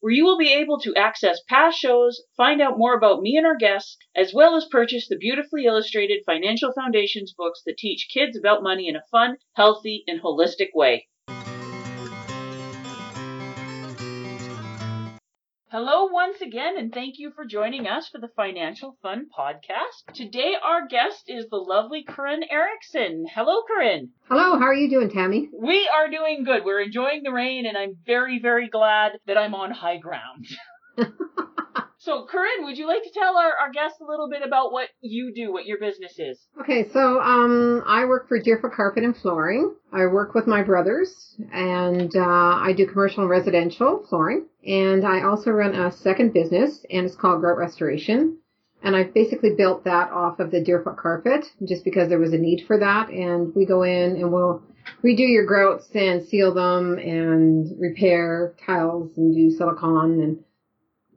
where you will be able to access past shows, find out more about me and our guests, as well as purchase the beautifully illustrated Financial Foundations books that teach kids about money in a fun, healthy, and holistic way. Hello once again, and thank you for joining us for the Financial Fun podcast. Today, our guest is the lovely Corinne Erickson. Hello, Corinne. Hello, how are you doing, Tammy? We are doing good. We're enjoying the rain, and I'm very, very glad that I'm on high ground. so, Corinne, would you like to tell our, our guests a little bit about what you do, what your business is? Okay, so um, I work for Deerfoot Carpet and Flooring. I work with my brothers, and uh, I do commercial and residential flooring. And I also run a second business, and it's called Grout Restoration. And I've basically built that off of the Deerfoot carpet just because there was a need for that. And we go in and we'll redo your grouts and seal them and repair tiles and do silicone and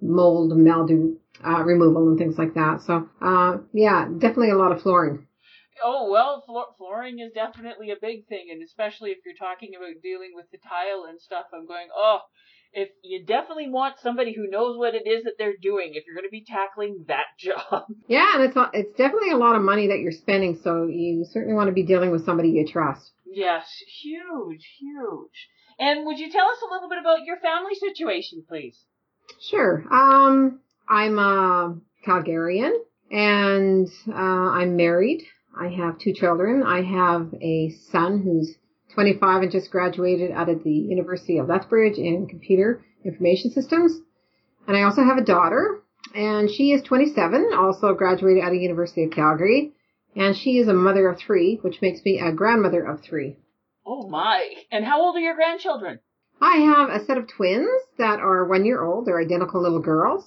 mold mildew uh, removal and things like that. So, uh, yeah, definitely a lot of flooring. Oh well, flo- flooring is definitely a big thing, and especially if you're talking about dealing with the tile and stuff. I'm going, oh, if you definitely want somebody who knows what it is that they're doing if you're going to be tackling that job. Yeah, and it's it's definitely a lot of money that you're spending, so you certainly want to be dealing with somebody you trust. Yes, huge, huge. And would you tell us a little bit about your family situation, please? Sure. Um, I'm a Calgarian, and uh, I'm married. I have two children. I have a son who's 25 and just graduated out of the University of Lethbridge in computer information systems. And I also have a daughter and she is 27, also graduated out of the University of Calgary. And she is a mother of three, which makes me a grandmother of three. Oh my. And how old are your grandchildren? I have a set of twins that are one year old. They're identical little girls.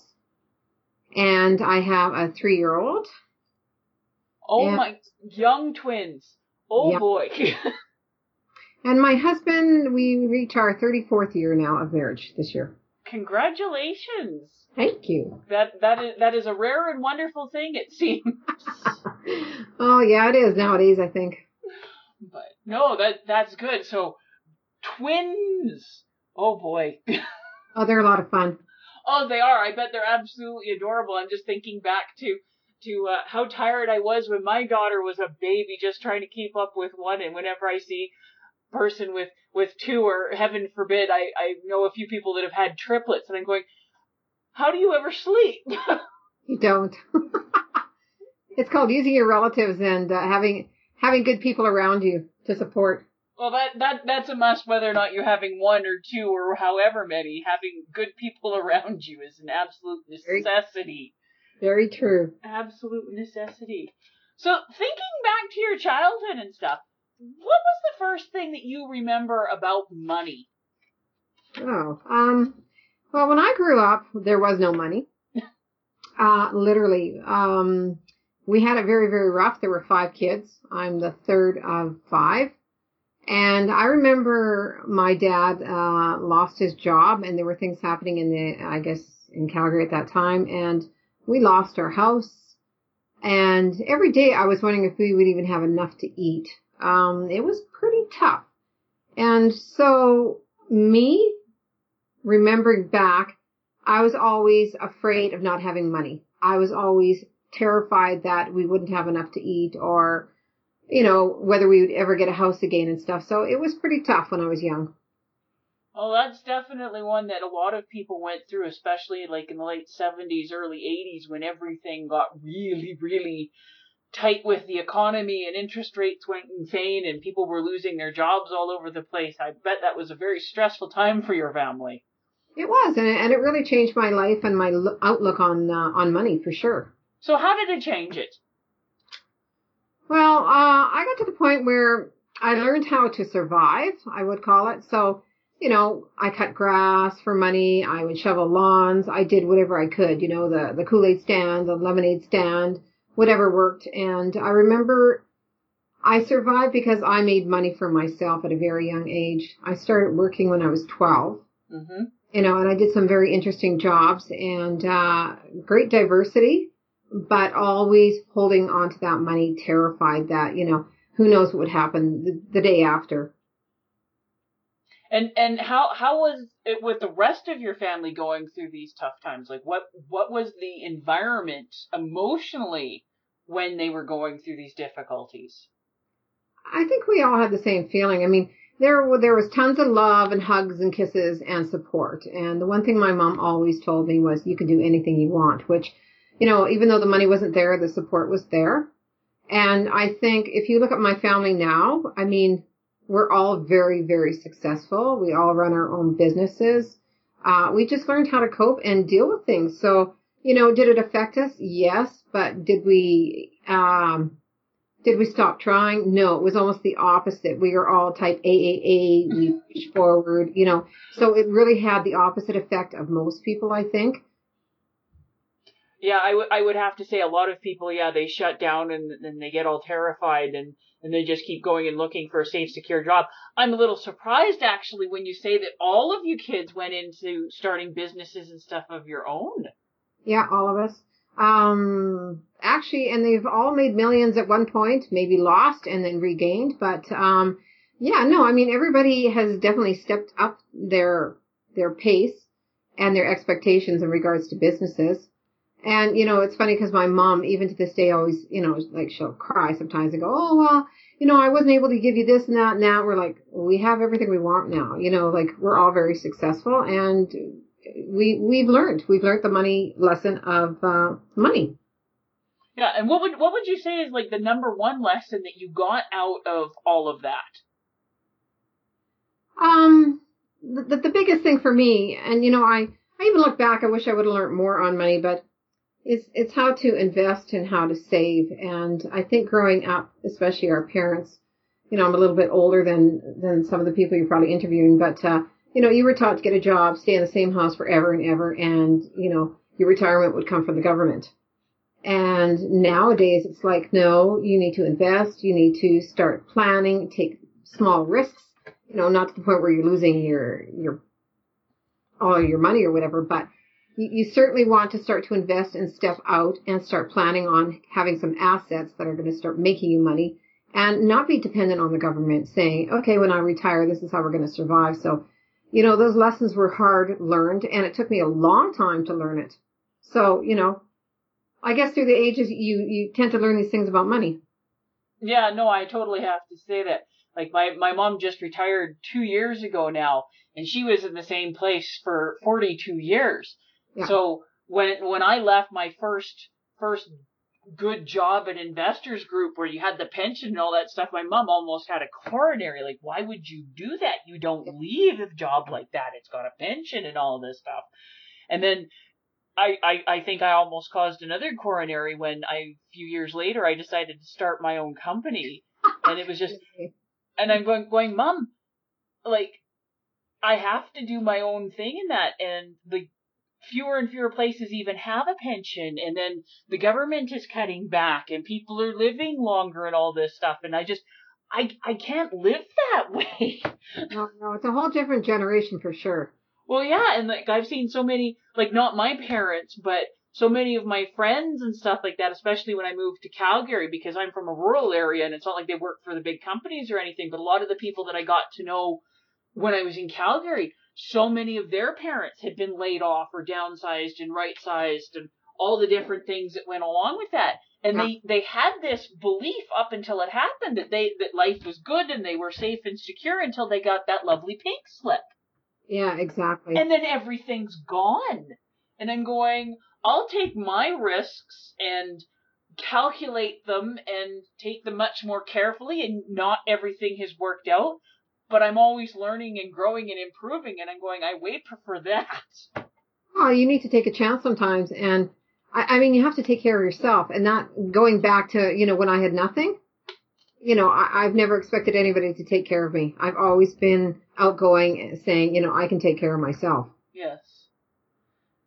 And I have a three year old. Oh and, my, young twins. Oh yeah. boy. And my husband, we reach our 34th year now of marriage this year. Congratulations. Thank you. That that is that is a rare and wonderful thing it seems. oh yeah, it is nowadays, I think. But no, that that's good. So twins. Oh boy. oh, they're a lot of fun. Oh, they are. I bet they're absolutely adorable. I'm just thinking back to to uh, how tired I was when my daughter was a baby, just trying to keep up with one. And whenever I see person with with two, or heaven forbid, I I know a few people that have had triplets, and I'm going, how do you ever sleep? you don't. it's called using your relatives and uh, having having good people around you to support. Well, that that that's a must. Whether or not you're having one or two or however many, having good people around you is an absolute necessity. Very, very true. Absolute necessity. So, thinking back to your childhood and stuff, what was the first thing that you remember about money? Oh, um, well, when I grew up, there was no money. uh, literally, um, we had it very, very rough. There were five kids. I'm the third of five. And I remember my dad, uh, lost his job and there were things happening in the, I guess, in Calgary at that time. And we lost our house. And every day I was wondering if we would even have enough to eat. Um, it was pretty tough. And so me remembering back, I was always afraid of not having money. I was always terrified that we wouldn't have enough to eat or, you know, whether we would ever get a house again and stuff. So it was pretty tough when I was young. Oh, that's definitely one that a lot of people went through, especially like in the late 70s, early 80s when everything got really, really tight with the economy and interest rates went insane and people were losing their jobs all over the place. I bet that was a very stressful time for your family. It was, and it, and it really changed my life and my outlook on uh, on money for sure. So how did it change it? Well, uh, I got to the point where I learned how to survive, I would call it. So, you know, I cut grass for money. I would shovel lawns. I did whatever I could, you know, the, the Kool-Aid stand, the lemonade stand, whatever worked. And I remember I survived because I made money for myself at a very young age. I started working when I was 12. Mm-hmm. You know, and I did some very interesting jobs and, uh, great diversity but always holding on to that money, terrified that, you know, who knows what would happen the, the day after. And and how how was it with the rest of your family going through these tough times? Like what what was the environment emotionally when they were going through these difficulties? I think we all had the same feeling. I mean, there there was tons of love and hugs and kisses and support. And the one thing my mom always told me was you can do anything you want, which you know, even though the money wasn't there, the support was there. And I think if you look at my family now, I mean, we're all very, very successful. We all run our own businesses. Uh, we just learned how to cope and deal with things. So, you know, did it affect us? Yes. But did we, um, did we stop trying? No, it was almost the opposite. We are all type AAA. We push forward, you know, so it really had the opposite effect of most people, I think. Yeah, I, w- I would have to say a lot of people, yeah, they shut down and then they get all terrified and, and they just keep going and looking for a safe, secure job. I'm a little surprised actually when you say that all of you kids went into starting businesses and stuff of your own. Yeah, all of us. Um, actually, and they've all made millions at one point, maybe lost and then regained, but, um, yeah, no, I mean, everybody has definitely stepped up their, their pace and their expectations in regards to businesses. And, you know, it's funny because my mom, even to this day, always, you know, like she'll cry sometimes and go, oh, well, you know, I wasn't able to give you this and that. And now we're like, we have everything we want now. You know, like we're all very successful and we, we've learned, we've learned the money lesson of, uh, money. Yeah. And what would, what would you say is like the number one lesson that you got out of all of that? Um, the, the biggest thing for me, and you know, I, I even look back, I wish I would have learned more on money, but it's it's how to invest and how to save. And I think growing up, especially our parents, you know, I'm a little bit older than than some of the people you're probably interviewing, but uh, you know, you were taught to get a job, stay in the same house forever and ever, and you know, your retirement would come from the government. And nowadays, it's like, no, you need to invest, you need to start planning, take small risks. You know, not to the point where you're losing your your all your money or whatever, but you, certainly want to start to invest and step out and start planning on having some assets that are going to start making you money and not be dependent on the government saying, okay, when I retire, this is how we're going to survive. So, you know, those lessons were hard learned and it took me a long time to learn it. So, you know, I guess through the ages, you, you tend to learn these things about money. Yeah, no, I totally have to say that. Like my, my mom just retired two years ago now and she was in the same place for 42 years. So when when I left my first first good job at Investors Group where you had the pension and all that stuff, my mom almost had a coronary. Like, why would you do that? You don't leave a job like that. It's got a pension and all this stuff. And then I, I, I think I almost caused another coronary when I, a few years later, I decided to start my own company. And it was just, and I'm going, going, mom, like, I have to do my own thing in that. And the, fewer and fewer places even have a pension and then the government is cutting back and people are living longer and all this stuff and I just I I can't live that way. no, no, it's a whole different generation for sure. Well, yeah, and like I've seen so many like not my parents, but so many of my friends and stuff like that, especially when I moved to Calgary because I'm from a rural area and it's not like they work for the big companies or anything, but a lot of the people that I got to know when I was in Calgary so many of their parents had been laid off or downsized and right sized and all the different things that went along with that. And they, they had this belief up until it happened that they, that life was good and they were safe and secure until they got that lovely pink slip. Yeah, exactly. And then everything's gone. And I'm going, I'll take my risks and calculate them and take them much more carefully, and not everything has worked out. But I'm always learning and growing and improving, and I'm going, I way prefer that. Oh, you need to take a chance sometimes, and I, I mean, you have to take care of yourself, and not going back to you know when I had nothing. You know, I, I've never expected anybody to take care of me. I've always been outgoing, saying, you know, I can take care of myself. Yes.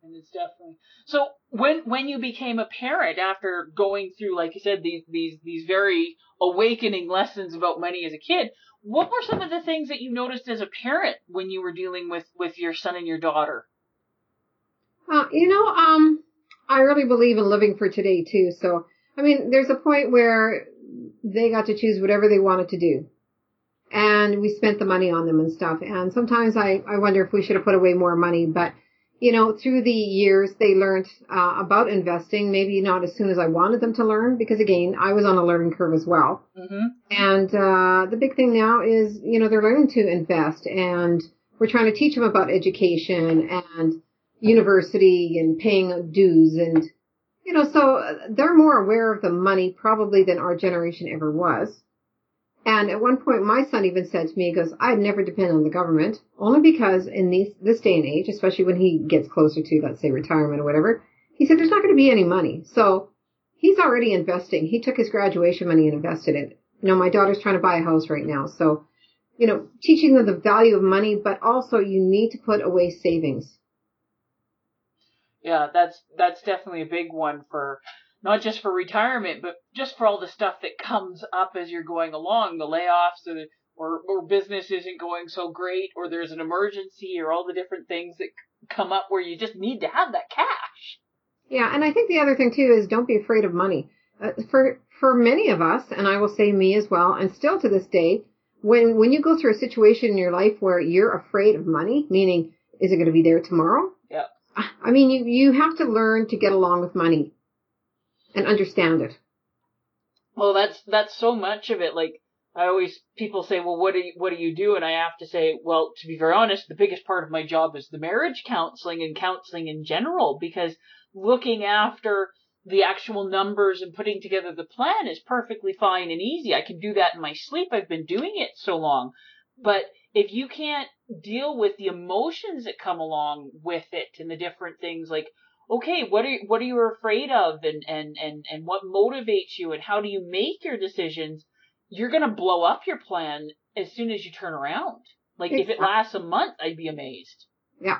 And it's definitely so when when you became a parent after going through, like you said, these these these very awakening lessons about money as a kid, what were some of the things that you noticed as a parent when you were dealing with with your son and your daughter? Uh, you know, um, I really believe in living for today too. So, I mean, there's a point where they got to choose whatever they wanted to do. And we spent the money on them and stuff. And sometimes I, I wonder if we should have put away more money, but you know, through the years, they learned uh, about investing. Maybe not as soon as I wanted them to learn, because again, I was on a learning curve as well. Mm-hmm. And uh, the big thing now is, you know, they're learning to invest, and we're trying to teach them about education and university and paying dues, and you know, so they're more aware of the money probably than our generation ever was. And at one point, my son even said to me, he goes, I'd never depend on the government, only because in these, this day and age, especially when he gets closer to, let's say, retirement or whatever, he said, there's not going to be any money. So he's already investing. He took his graduation money and invested it. You know, my daughter's trying to buy a house right now. So, you know, teaching them the value of money, but also you need to put away savings. Yeah, that's, that's definitely a big one for, not just for retirement, but just for all the stuff that comes up as you're going along, the layoffs or, or, or business isn't going so great, or there's an emergency, or all the different things that come up where you just need to have that cash. Yeah, and I think the other thing too is don't be afraid of money. Uh, for for many of us, and I will say me as well, and still to this day, when when you go through a situation in your life where you're afraid of money, meaning is it going to be there tomorrow? Yeah. I mean, you you have to learn to get along with money and understand it. Well, that's that's so much of it. Like I always people say, well, what do you, what do you do? And I have to say, well, to be very honest, the biggest part of my job is the marriage counseling and counseling in general because looking after the actual numbers and putting together the plan is perfectly fine and easy. I can do that in my sleep. I've been doing it so long. But if you can't deal with the emotions that come along with it and the different things like okay, what are you, what are you afraid of and, and, and, and what motivates you and how do you make your decisions? You're going to blow up your plan as soon as you turn around. Like if it lasts a month, I'd be amazed. Yeah.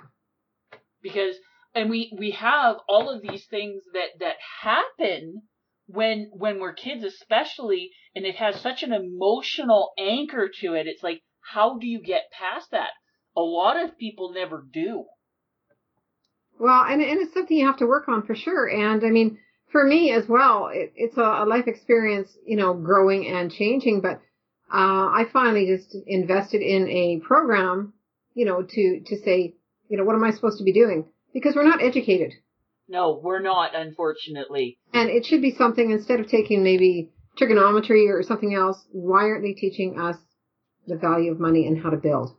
Because, and we, we have all of these things that, that happen when, when we're kids especially, and it has such an emotional anchor to it. It's like, how do you get past that? A lot of people never do. Well, and, and it's something you have to work on for sure. And I mean, for me as well, it, it's a, a life experience, you know, growing and changing. But uh, I finally just invested in a program, you know, to to say, you know, what am I supposed to be doing? Because we're not educated. No, we're not, unfortunately. And it should be something instead of taking maybe trigonometry or something else. Why aren't they teaching us the value of money and how to build?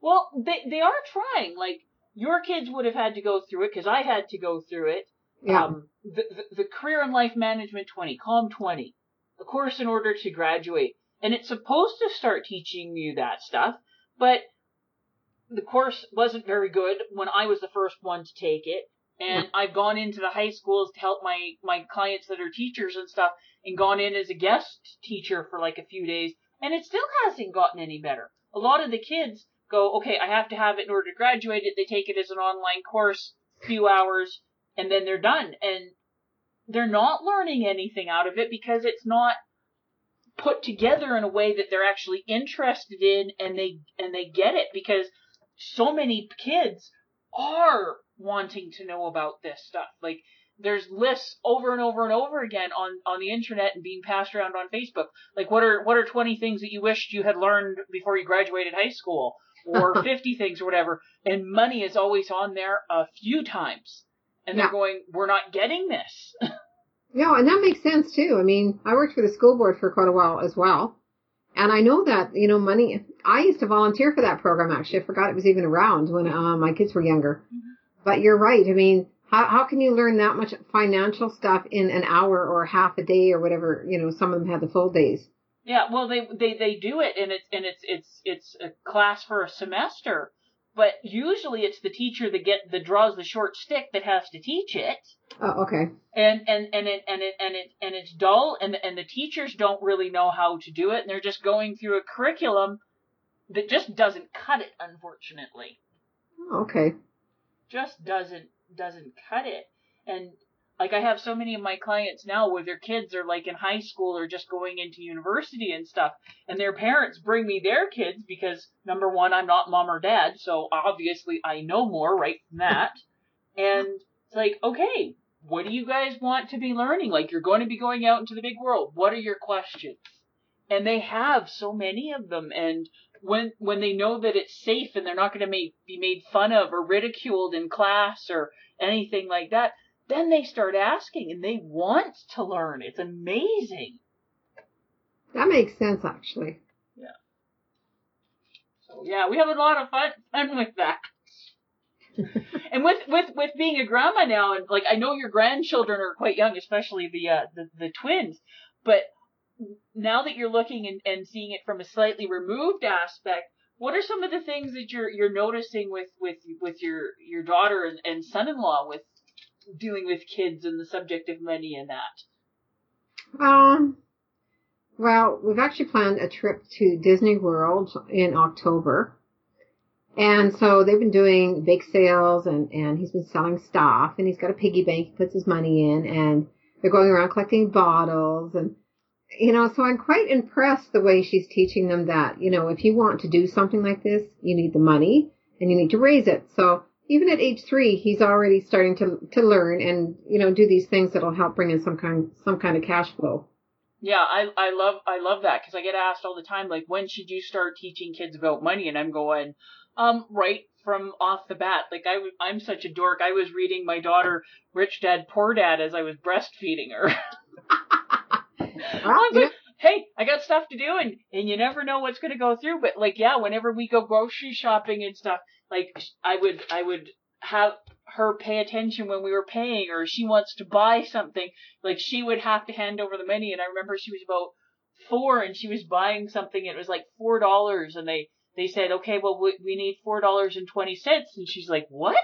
Well, they they are trying. Like your kids would have had to go through it because I had to go through it. Yeah. Um, the, the, the Career and Life Management 20, CALM 20, the course in order to graduate. And it's supposed to start teaching you that stuff, but the course wasn't very good when I was the first one to take it. And I've gone into the high schools to help my, my clients that are teachers and stuff and gone in as a guest teacher for like a few days. And it still hasn't gotten any better. A lot of the kids go, okay, I have to have it in order to graduate it. They take it as an online course, few hours, and then they're done. And they're not learning anything out of it because it's not put together in a way that they're actually interested in and they and they get it because so many kids are wanting to know about this stuff. Like there's lists over and over and over again on on the internet and being passed around on Facebook. Like what are what are 20 things that you wished you had learned before you graduated high school or 50 things or whatever and money is always on there a few times. And they're Yeah. going we're not getting this. No, and that makes sense too. I mean, I worked for the school board for quite a while as well. And I know that, you know, money, I used to volunteer for that program actually. I forgot it was even around when uh, my kids were younger. But you're right. I mean, How how can you learn that much financial stuff in an hour or half a day or whatever? You know, some of them had the full days. Yeah, well, they they they do it, and it's and it's it's it's a class for a semester. But usually, it's the teacher that get that draws the short stick that has to teach it. Oh, okay. And and and it and it and it and it's dull, and and the teachers don't really know how to do it, and they're just going through a curriculum that just doesn't cut it, unfortunately. Oh, okay. Just doesn't doesn't cut it, and like I have so many of my clients now where their kids are like in high school or just going into university and stuff, and their parents bring me their kids because number one, I'm not mom or dad, so obviously I know more right from that. And it's like, okay, what do you guys want to be learning? Like you're going to be going out into the big world. What are your questions? And they have so many of them and when when they know that it's safe and they're not going to be made fun of or ridiculed in class or anything like that, then they start asking and they want to learn. It's amazing. That makes sense, actually. Yeah. So yeah, we have a lot of fun fun with that. and with with with being a grandma now, and like I know your grandchildren are quite young, especially the uh, the the twins, but now that you're looking and, and seeing it from a slightly removed aspect, what are some of the things that you're you're noticing with with with your your daughter and, and son-in-law with dealing with kids and the subject of money and that? Um, well, we've actually planned a trip to Disney World in October. And so they've been doing bake sales and, and he's been selling stuff and he's got a piggy bank he puts his money in and they're going around collecting bottles and you know, so I'm quite impressed the way she's teaching them that, you know, if you want to do something like this, you need the money and you need to raise it. So even at age three, he's already starting to to learn and you know do these things that'll help bring in some kind some kind of cash flow. Yeah, I I love I love that because I get asked all the time like when should you start teaching kids about money and I'm going um right from off the bat like I I'm such a dork I was reading my daughter Rich Dad Poor Dad as I was breastfeeding her. well, yeah. Hey, I got stuff to do and and you never know what's going to go through but like yeah whenever we go grocery shopping and stuff like I would I would have her pay attention when we were paying or she wants to buy something like she would have to hand over the money and I remember she was about four and she was buying something it was like four dollars and they they said okay well we, we need four dollars and twenty cents and she's like what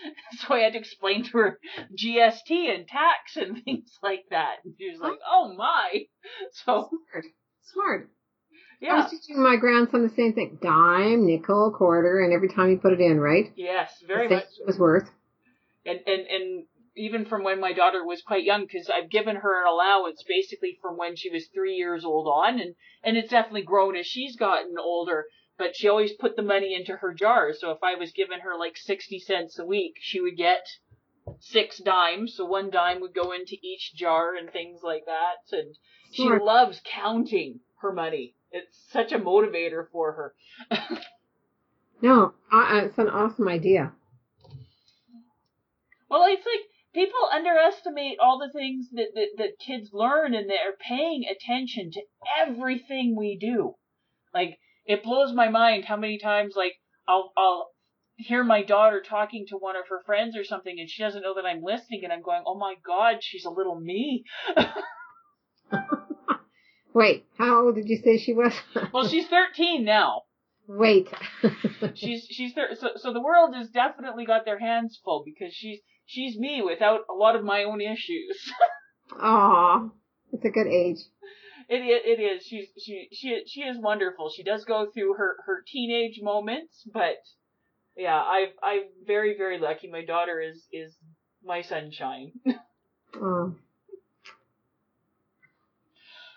so I had to explain to her GST and tax and things like that and she was like oh my so smart smart yeah. I was teaching my grandson the same thing. Dime, nickel, quarter, and every time you put it in, right? Yes, very much. It was worth. And, and, and even from when my daughter was quite young, because I've given her an allowance basically from when she was three years old on, and, and it's definitely grown as she's gotten older, but she always put the money into her jars. So if I was giving her like 60 cents a week, she would get six dimes. So one dime would go into each jar and things like that. And she loves counting her money it's such a motivator for her. no, uh, it's an awesome idea. Well, it's like people underestimate all the things that, that, that kids learn and they're paying attention to everything we do. Like, it blows my mind how many times, like, I'll, I'll hear my daughter talking to one of her friends or something and she doesn't know that I'm listening and I'm going, oh my god, she's a little me. Wait, how old did you say she was? well, she's 13 now. Wait. she's she's thir- so so the world has definitely got their hands full because she's she's me without a lot of my own issues. Aw, it's a good age. It, it it is. She's she she she is wonderful. She does go through her her teenage moments, but yeah, I I'm very very lucky. My daughter is is my sunshine. Oh.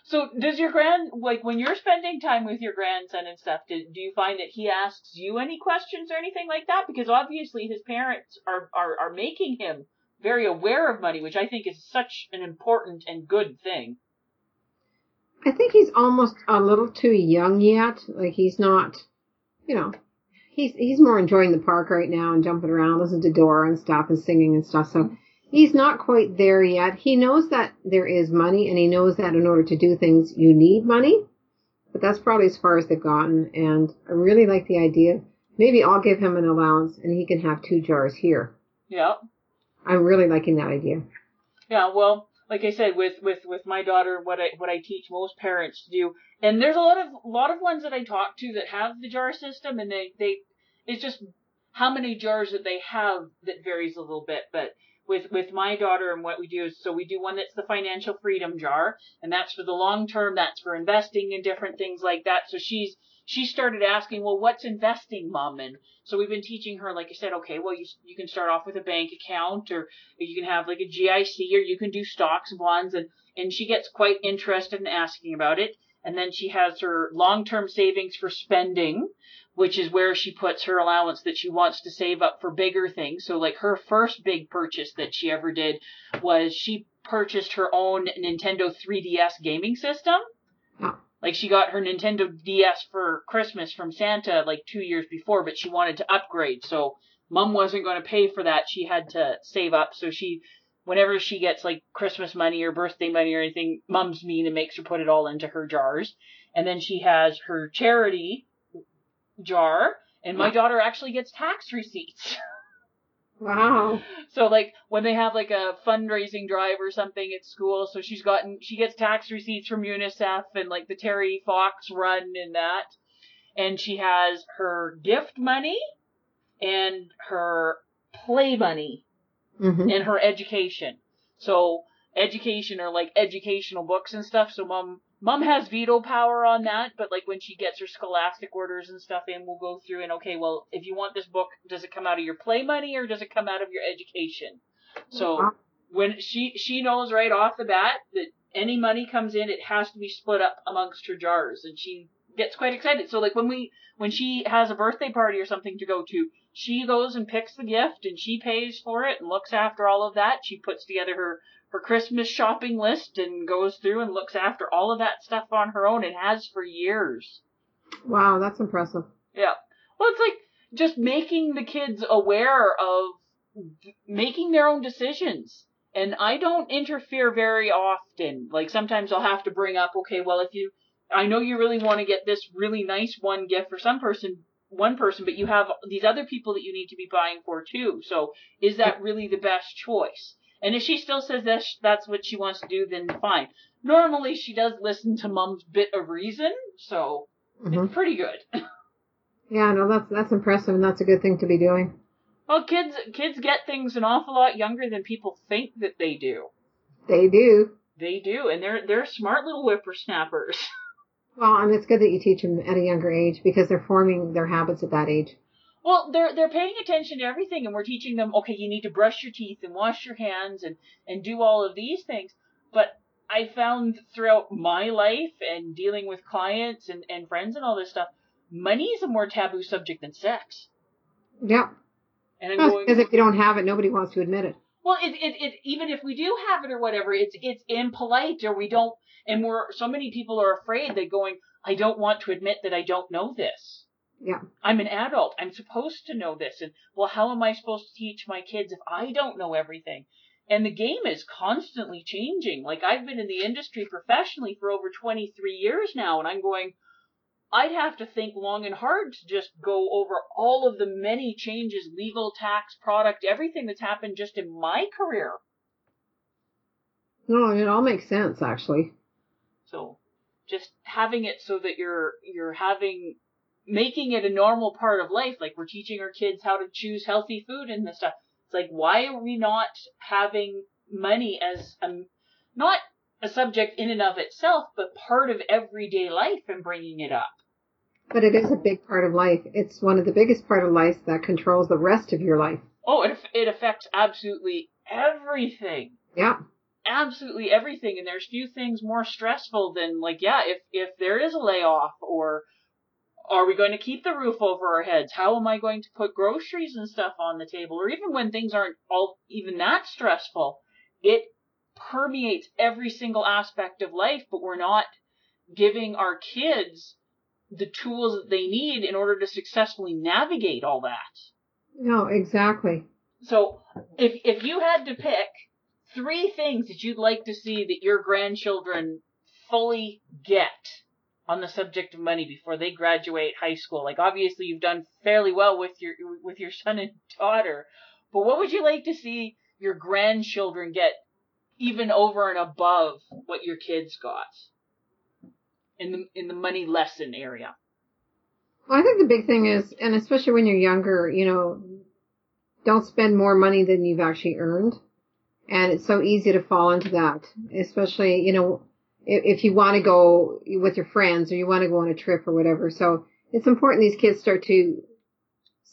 So does your grand like when you're spending time with your grandson and stuff? Do, do you find that he asks you any questions or anything like that? Because obviously his parents are are are making him very aware of money, which I think is such an important and good thing. I think he's almost a little too young yet. Like he's not, you know, he's he's more enjoying the park right now and jumping around, listening to Dora and stuff and singing and stuff. So he's not quite there yet. He knows that there is money and he knows that in order to do things you need money. But that's probably as far as they've gotten and I really like the idea. Maybe I'll give him an allowance and he can have two jars here. Yeah. I'm really liking that idea. Yeah, well, like I said, with with with my daughter, what I what I teach most parents to do, and there's a lot of lot of ones that I talk to that have the jar system, and they they it's just how many jars that they have that varies a little bit, but with with my daughter and what we do is so we do one that's the financial freedom jar and that's for the long term that's for investing in different things like that. So she's she started asking well what's investing mom and so we've been teaching her like i said okay well you, you can start off with a bank account or you can have like a gic or you can do stocks bonds and and she gets quite interested in asking about it and then she has her long term savings for spending which is where she puts her allowance that she wants to save up for bigger things. So like her first big purchase that she ever did was she purchased her own Nintendo 3DS gaming system. Like she got her Nintendo DS for Christmas from Santa like 2 years before, but she wanted to upgrade. So mom wasn't going to pay for that. She had to save up. So she whenever she gets like Christmas money or birthday money or anything, mom's mean and makes her put it all into her jars. And then she has her charity jar, and my daughter actually gets tax receipts. Wow. So like when they have like a fundraising drive or something at school, so she's gotten she gets tax receipts from UNICEF and like the Terry Fox run and that. And she has her gift money and her play money hmm and her education. So education or like educational books and stuff. So mom mom has veto power on that, but like when she gets her scholastic orders and stuff in, we'll go through and okay, well, if you want this book, does it come out of your play money or does it come out of your education? So when she she knows right off the bat that any money comes in, it has to be split up amongst her jars, and she gets quite excited. So like when we when she has a birthday party or something to go to, she goes and picks the gift and she pays for it and looks after all of that. She puts together her her Christmas shopping list and goes through and looks after all of that stuff on her own and has for years. Wow, that's impressive. Yeah. Well, it's like just making the kids aware of making their own decisions. And I don't interfere very often. Like sometimes I'll have to bring up, okay, well, if you, I know you really want to get this really nice one gift for some person, one person, but you have these other people that you need to be buying for too. So is that really the best choice? And if she still says that that's what she wants to do, then fine. Normally she does listen to mom's bit of reason, so hmm it's pretty good. Yeah, no, that's that's impressive, and that's a good thing to be doing. Well, kids kids get things an awful lot younger than people think that they do. They do. They do, and they're they're smart little whippersnappers. Well, and it's good that you teach them at a younger age because they're forming their habits at that age. Well, they're they're paying attention to everything, and we're teaching them. Okay, you need to brush your teeth and wash your hands and and do all of these things. But I found throughout my life and dealing with clients and and friends and all this stuff, money is a more taboo subject than sex. Yeah. And I'm going, Because if you don't have it, nobody wants to admit it. Well, it, it, it, even if we do have it or whatever, it's, it's impolite or we don't, and we're, so many people are afraid they're going, I don't want to admit that I don't know this. Yeah. I'm an adult. I'm supposed to know this. And, well, how am I supposed to teach my kids if I don't know everything? And the game is constantly changing. Like, I've been in the industry professionally for over 23 years now, and I'm going, I'd have to think long and hard to just go over all of the many changes, legal, tax, product, everything that's happened just in my career. No, it all makes sense actually. So just having it so that you're you're having making it a normal part of life, like we're teaching our kids how to choose healthy food and this stuff. It's like why are we not having money as a not a subject in and of itself, but part of everyday life and bringing it up. But it is a big part of life. It's one of the biggest part of life that controls the rest of your life. Oh, it it affects absolutely everything. Yeah. absolutely everything and there's few things more stressful than like yeah if if there is a layoff or are we going to keep the roof over our heads? How am i going to put groceries and stuff on the table? Or even when things aren't all even that stressful it permeates every single aspect of life but we're not giving our kids the tools that they need in order to successfully navigate all that. No, exactly. so if if you had to pick three things that you'd like to see that your grandchildren fully get on the subject of money before they graduate high school, like obviously you've done fairly well with your with your son and daughter, but what would you like to see your grandchildren get even over and above what your kids got in the in the money lesson area. Well, I think the big thing is, and especially when you're younger, you know, don't spend more money than you've actually earned. And it's so easy to fall into that, especially, you know, if, you want to go with your friends or you want to go on a trip or whatever. So it's important these kids start to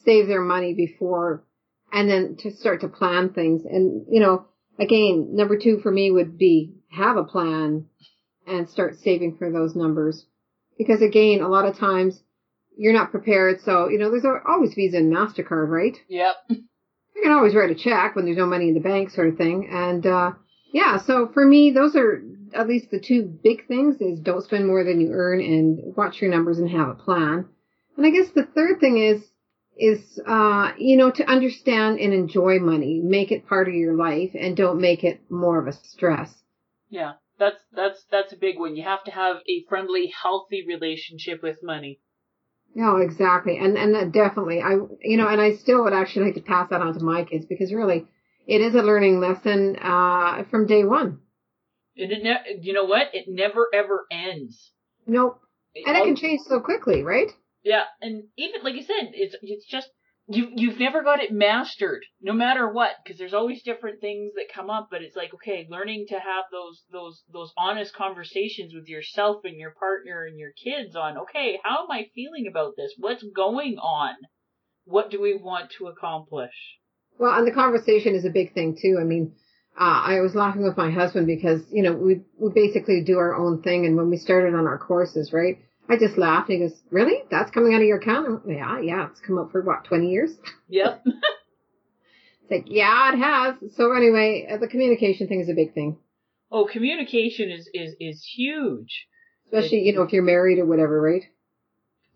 save their money before and then to start to plan things. And, you know, again, number two for me would be have a plan and start saving for those numbers. Because again, a lot of times you're not prepared. So, you know, there's always Visa and MasterCard, right? Yep. You can always write a check when there's no money in the bank sort of thing. And, uh, yeah, so for me, those are at least the two big things is don't spend more than you earn and watch your numbers and have a plan. And I guess the third thing is, is, uh, you know, to understand and enjoy money, make it part of your life and don't make it more of a stress. Yeah, that's, that's, that's a big one. You have to have a friendly, healthy relationship with money. No, exactly. And, and definitely, I, you know, and I still would actually like to pass that on to my kids because really it is a learning lesson, uh, from day one. It ne- you know what? It never ever ends. Nope. and it can change so quickly, right? Yeah, and even like you said, it's it's just you you've never got it mastered, no matter what, because there's always different things that come up. But it's like okay, learning to have those those those honest conversations with yourself and your partner and your kids on okay, how am I feeling about this? What's going on? What do we want to accomplish? Well, and the conversation is a big thing too. I mean, uh, I was laughing with my husband because you know we we basically do our own thing, and when we started on our courses, right? I just laughed. He goes, "Really? That's coming out of your account?" Yeah, yeah. It's come up for what twenty years. Yep. it's like, yeah, it has. So anyway, uh, the communication thing is a big thing. Oh, communication is is is huge. Especially, you know, if you're married or whatever, right?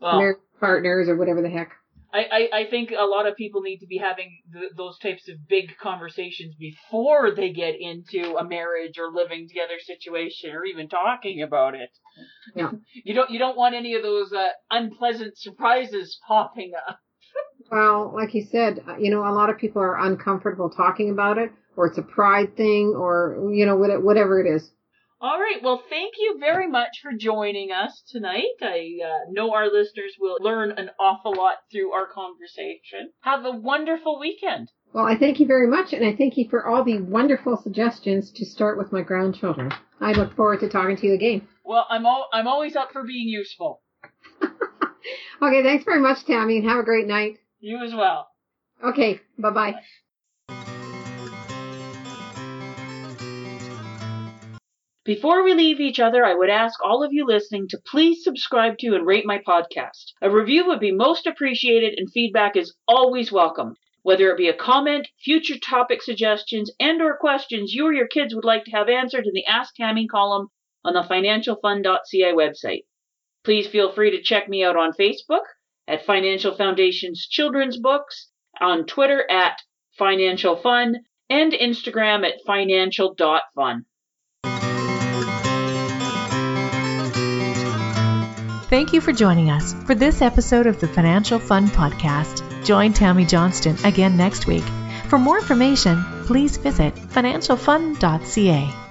Well, married partners or whatever the heck. I, I, I think a lot of people need to be having th- those types of big conversations before they get into a marriage or living together situation or even talking about it. Yeah. You don't you don't want any of those uh, unpleasant surprises popping up. well, like you said, uh, you know, a lot of people are uncomfortable talking about it, or it's a pride thing, or you know, whatever it is. All right. Well, thank you very much for joining us tonight. I uh, know our listeners will learn an awful lot through our conversation. Have a wonderful weekend. Well, I thank you very much, and I thank you for all the wonderful suggestions to start with my grandchildren. I look forward to talking to you again. Well, I'm all, I'm always up for being useful. okay, thanks very much, Tammy, and have a great night. You as well. Okay, bye-bye. Before we leave each other, I would ask all of you listening to please subscribe to and rate my podcast. A review would be most appreciated and feedback is always welcome. Whether it be a comment, future topic suggestions, and or questions you or your kids would like to have answered in the Ask Tammy column on the financialfun.ca website. Please feel free to check me out on Facebook at Financial Foundation's Children's Books, on Twitter at Financial Fun, and Instagram at financial.fun. Thank you for joining us for this episode of the Financial Fun Podcast. Join Tammy Johnston again next week. For more information, please visit financialfun.ca.